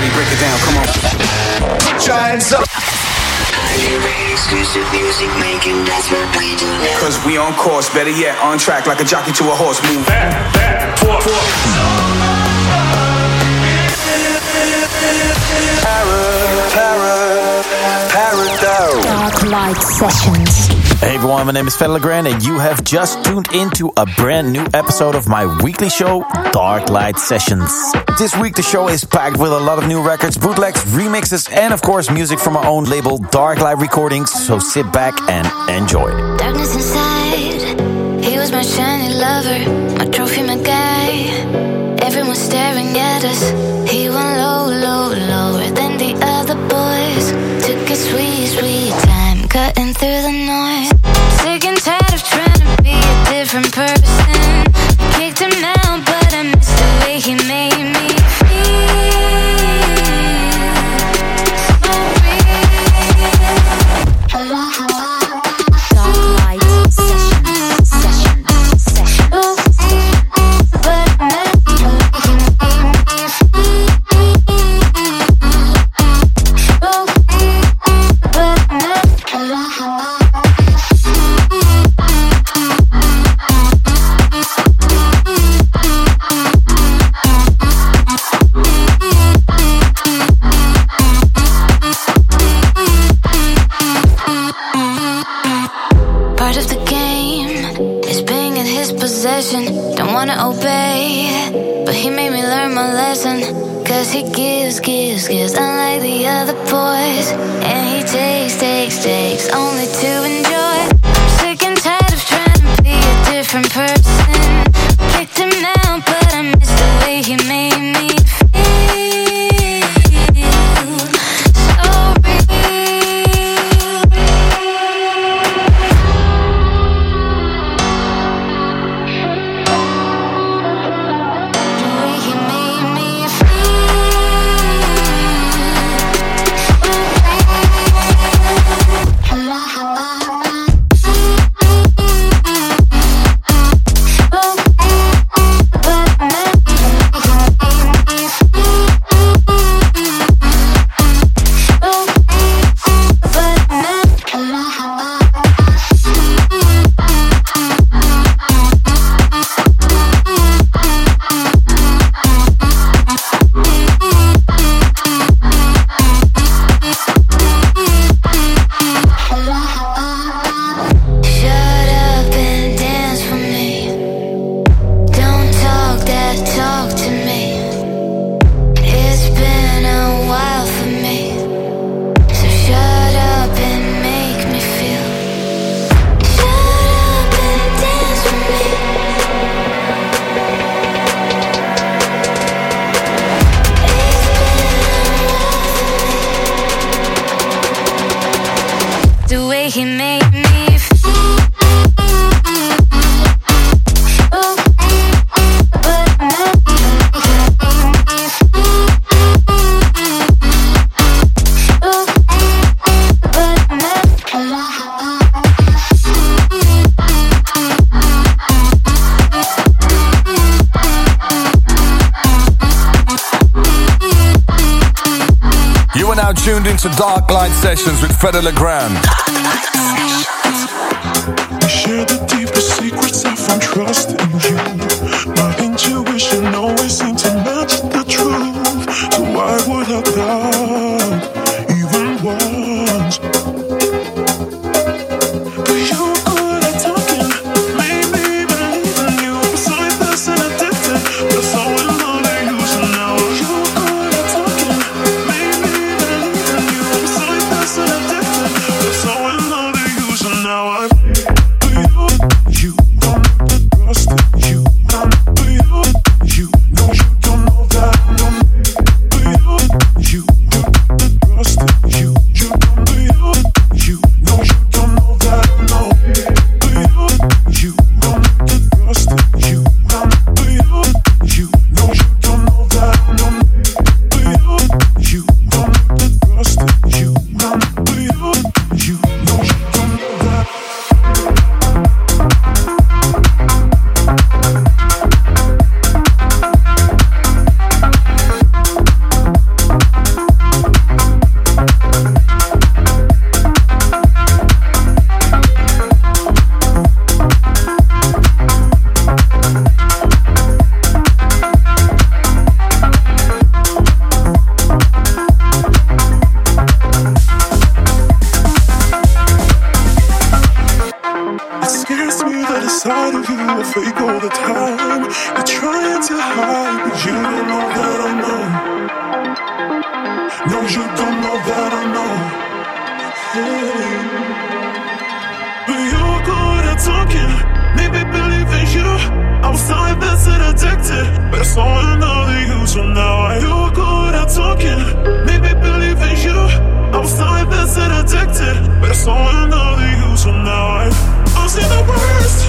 ready, break it down, come on. Put your hands up. Cause we on course, better yet, on track like a jockey to a horse. Move back, back, forth, forth. Para, para, paradise. Dark Light Sessions. Hey everyone, my name is Fedde Grand and you have just tuned into a brand new episode of my weekly show, Dark Light Sessions. This week the show is packed with a lot of new records, bootlegs, remixes, and of course music from our own label, Dark Light Recordings, so sit back and enjoy. Darkness inside, he was my shiny lover, my trophy, my guy. Everyone staring at us, he went low, low, lower than the other boys. Took a sweet, sweet time, cutting through the noise. Now tuned into Dark Light Sessions with Fedde Le Grand. Share the deepest secrets I second. Maybe believe in you. Outside, that's it addicted. But I saw another you, so now are you good at talking? Maybe believe in you. Outside, that's it addicted. But I saw another you, so now I. I see the worst.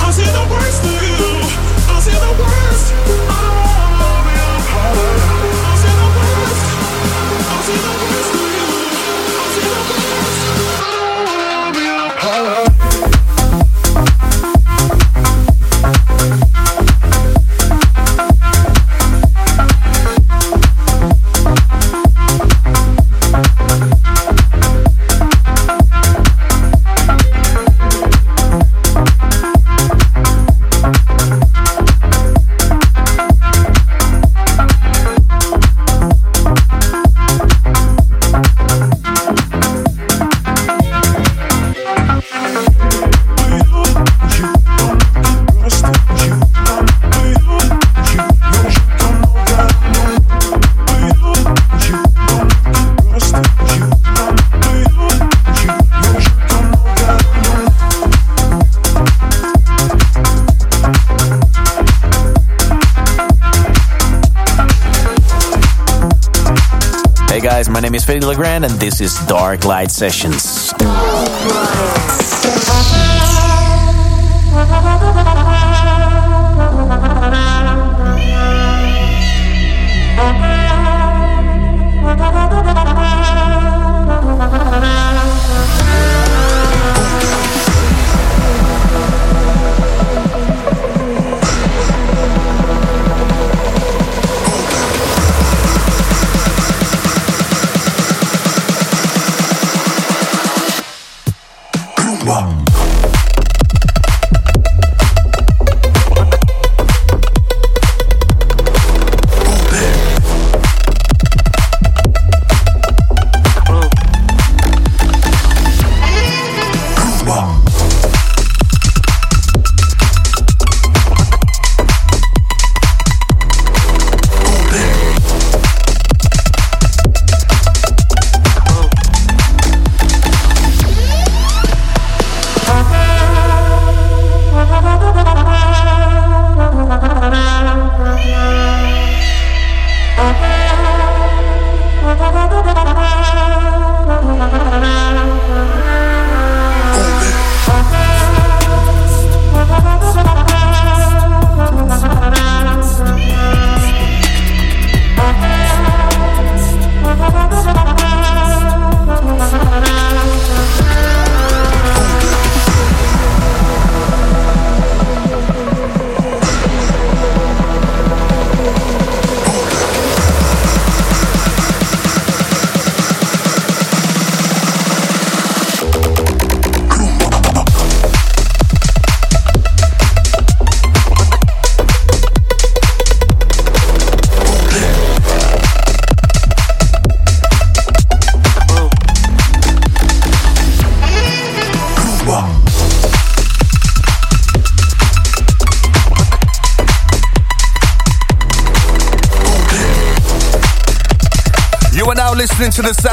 I see the worst of you. I see the worst. I don't wanna be a part of. I see the worst. I see the worst. Fedde Le Grand and this is Dark Light Sessions.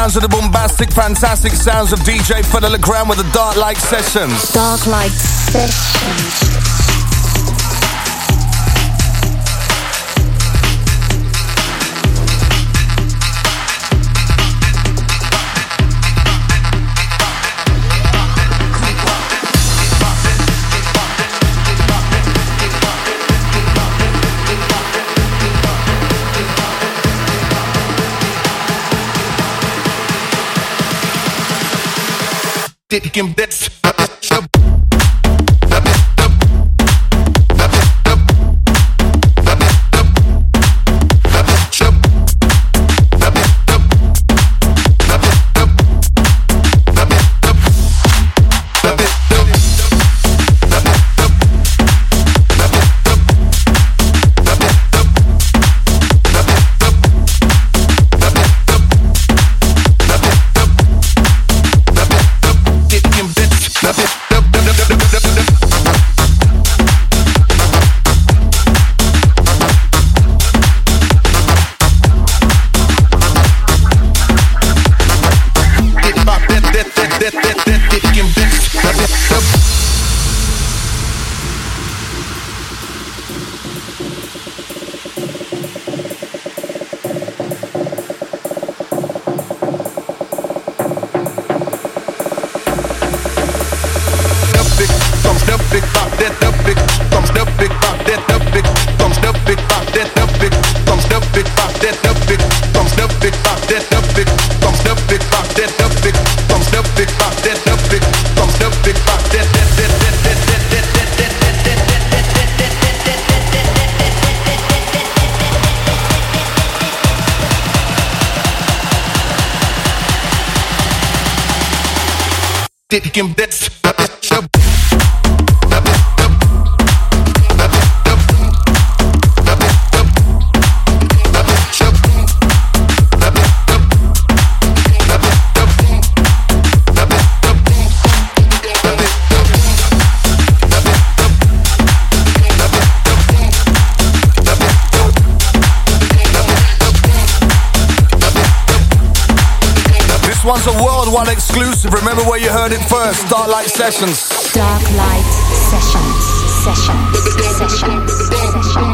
Sounds of the bombastic, fantastic sounds of DJ Fedde Le Grand with the Dark Light Sessions. Dark Light Sessions. Dickin' bits. This one's a worldwide exclusive. Remember where you heard it first. Dark Light Sessions. Dark Light Sessions. Sessions. Sessions. Sessions.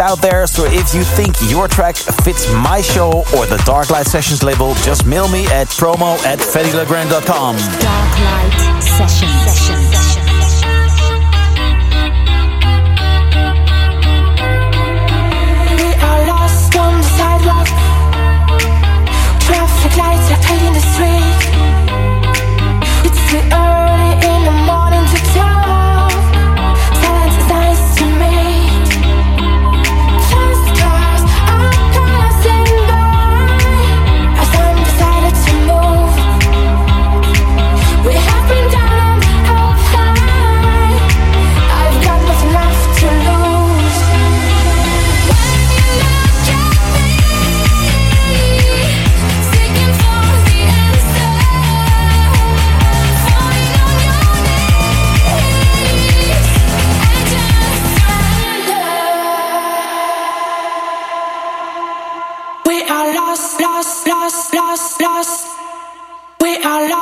out there. So if you think your track fits my show or the Dark Light Sessions label, just mail me at promo at feddelegrand.com. Dark Light Sessions. Lights are the street. It's the earth.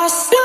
lost.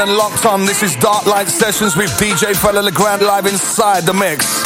and locked on. This is Dark Light Sessions with DJ Fedde Le Grand live inside the mix.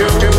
go, go.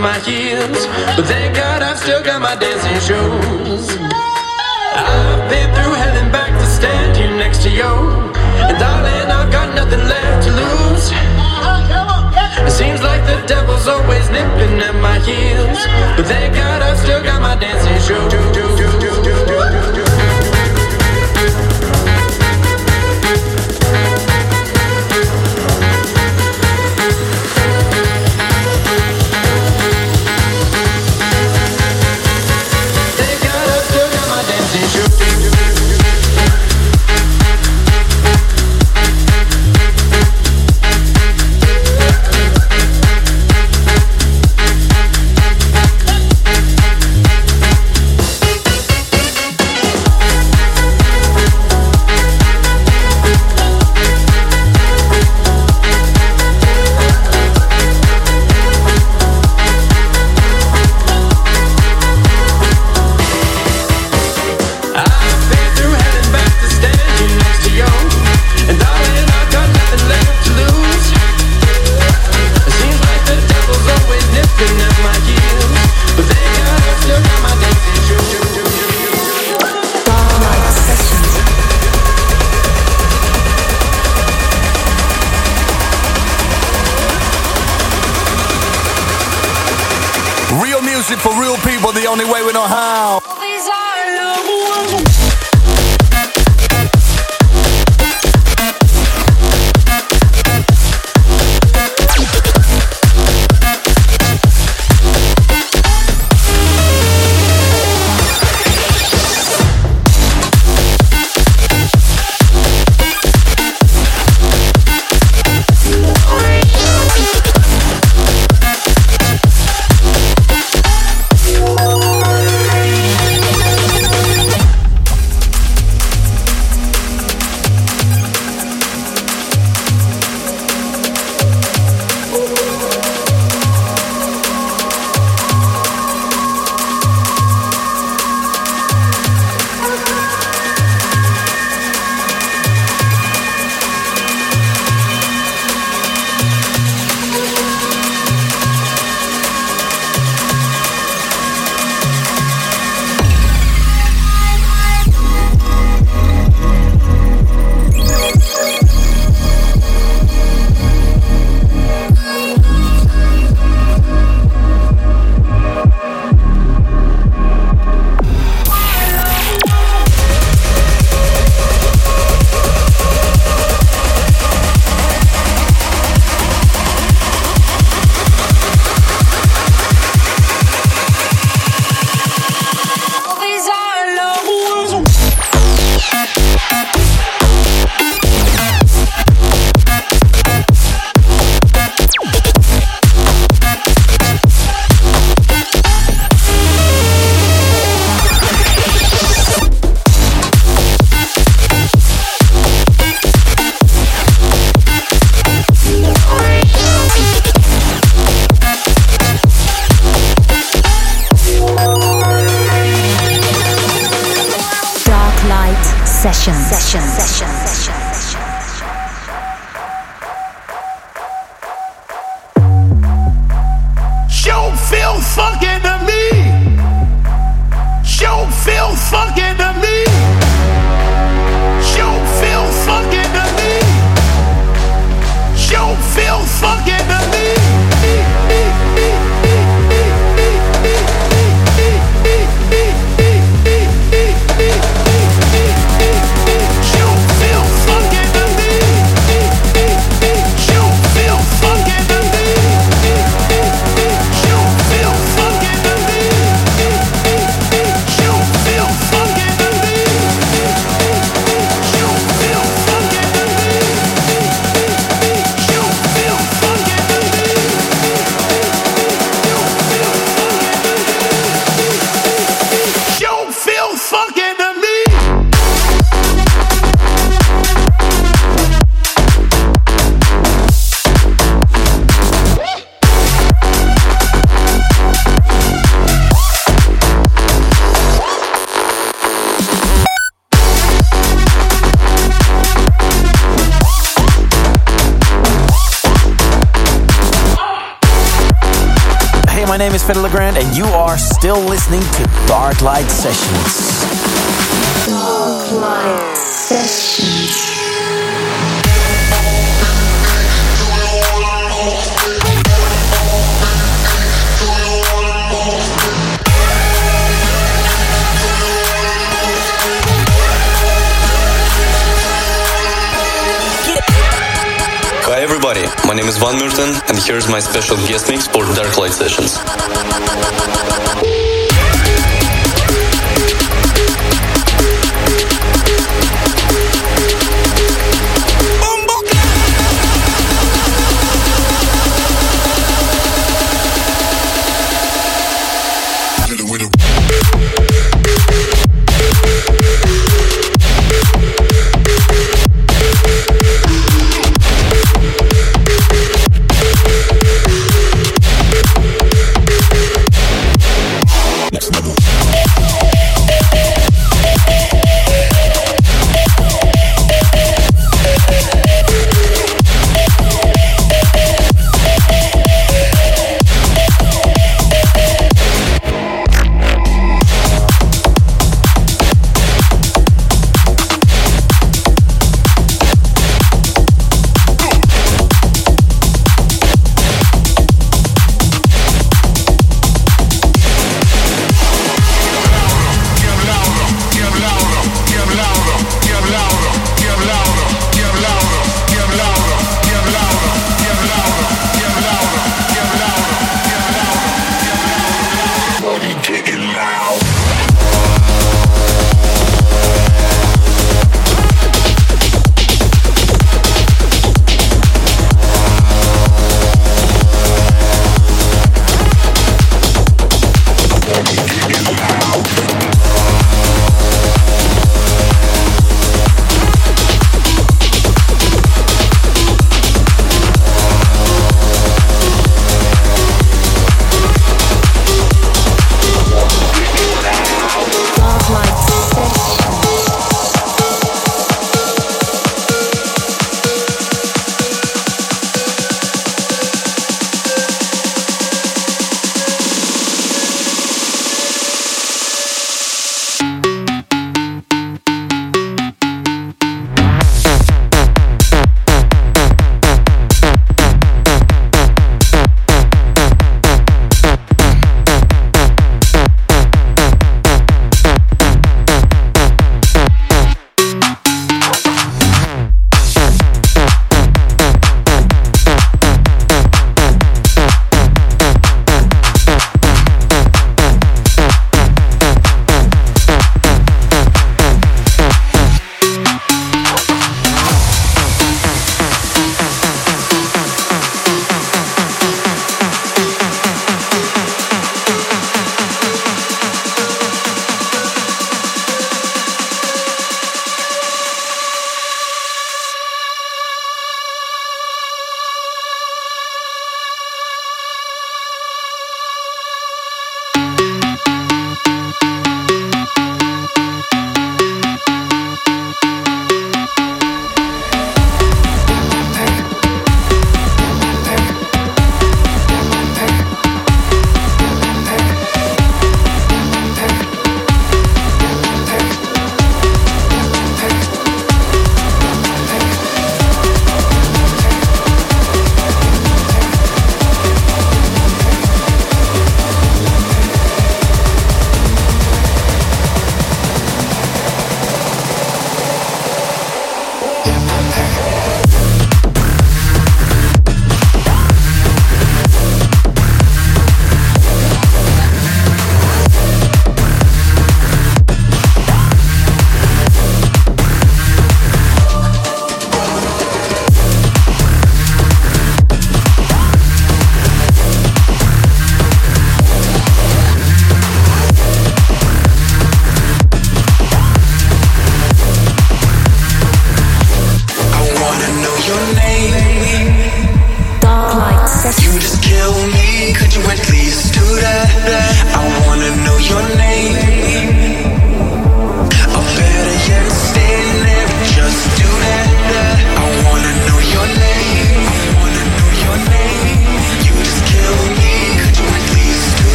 my heels. But thank God I've still got my dancing shoes. I've been through hell and back to stand here next to you. And darling, I've got nothing left to lose. It seems like the devil's always nipping at my heels. But thank God I've still got my dancing shoes. And you are still listening to Dark Light Sessions. My name is Van Merten, and here's my special guest mix for Dark Light Sessions.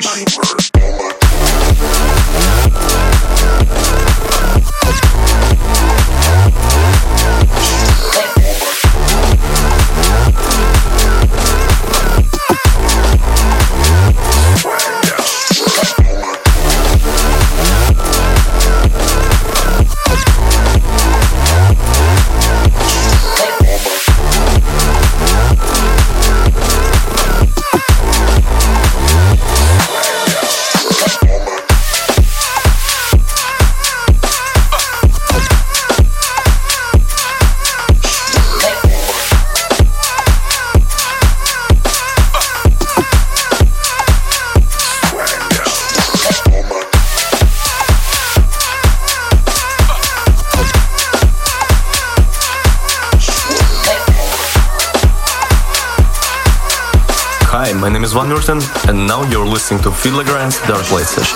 body, body, listening to Fedde Le Grand's Dark Light Sessions.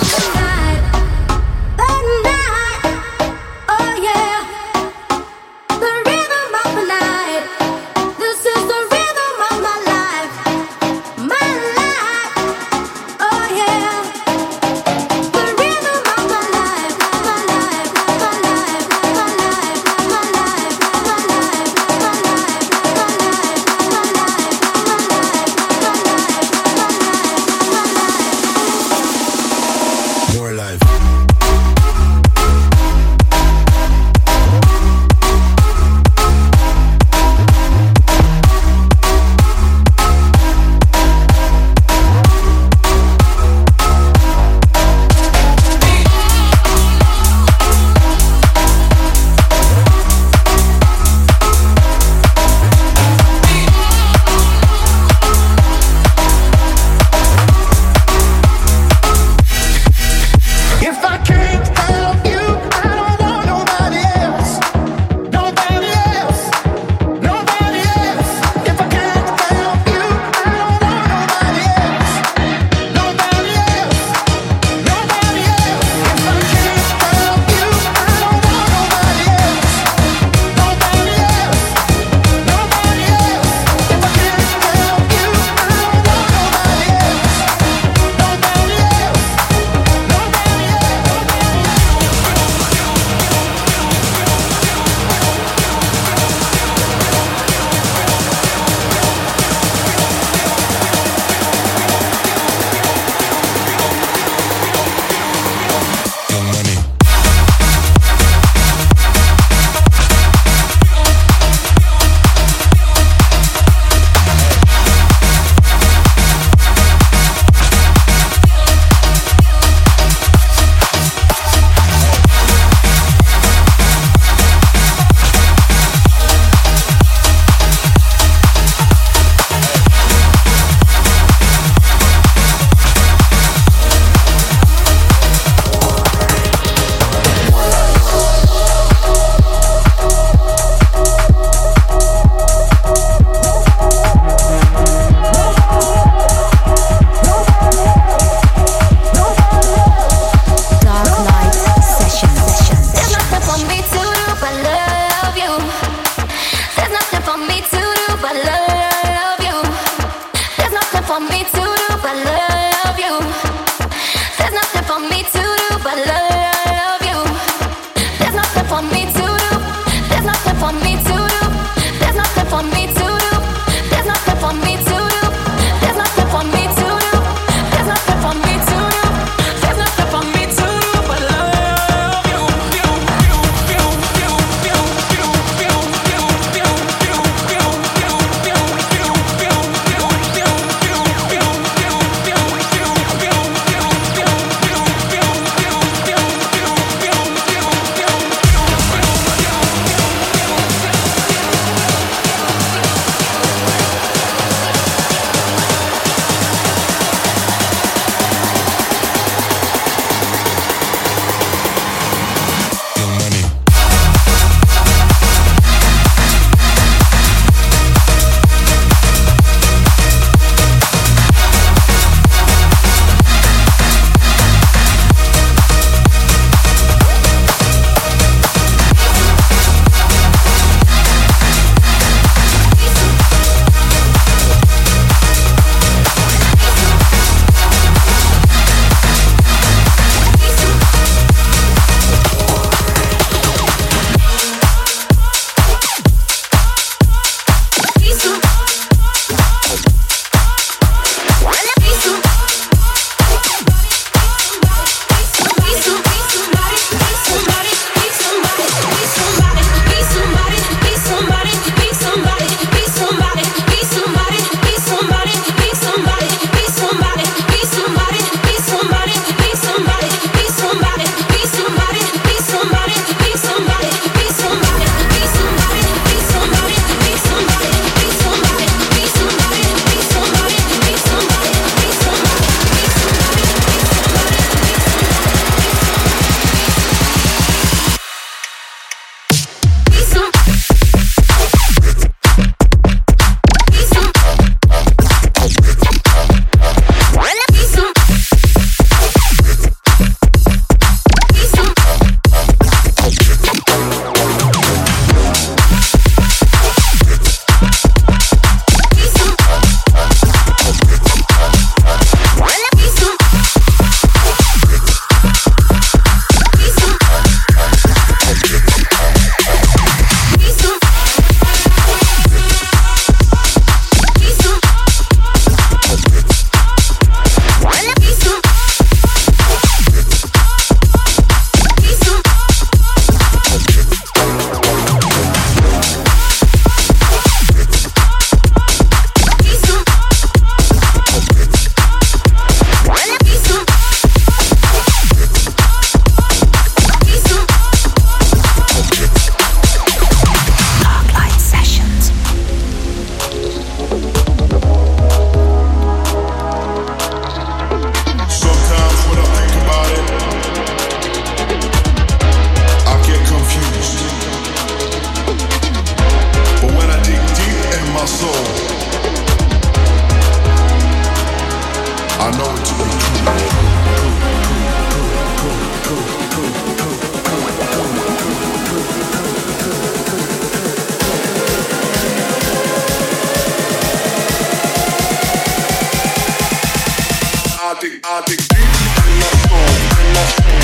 addict, addict, deep in my soul, in my soul.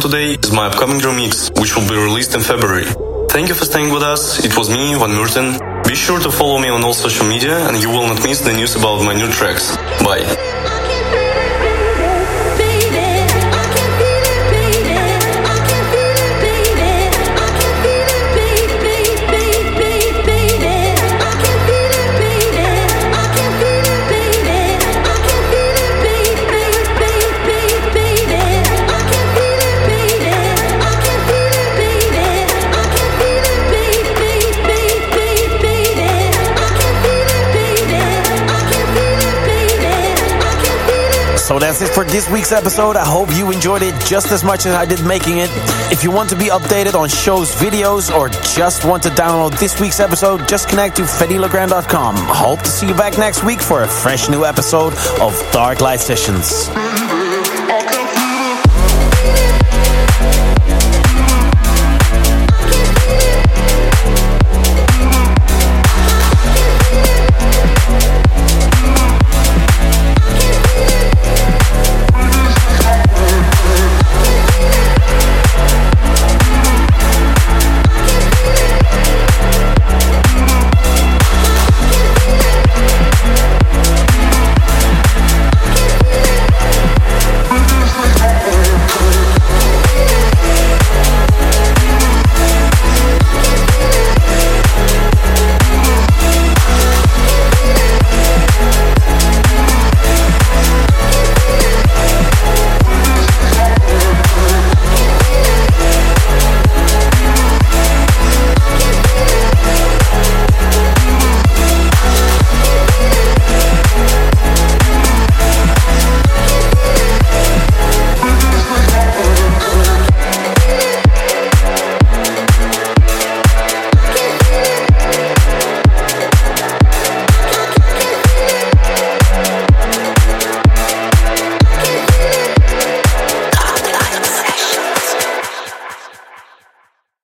For today is my upcoming remix, which will be released in February. Thank you for staying with us. It was me, Van Murten. Be sure to follow me on all social media and you will not miss the news about my new tracks. Bye. That's it for this week's episode. I hope you enjoyed it just as much as I did making it. If you want to be updated on shows, videos, or just want to download this week's episode, just connect to feddelegrand.com. Hope to see you back next week for a fresh new episode of Darklight Sessions.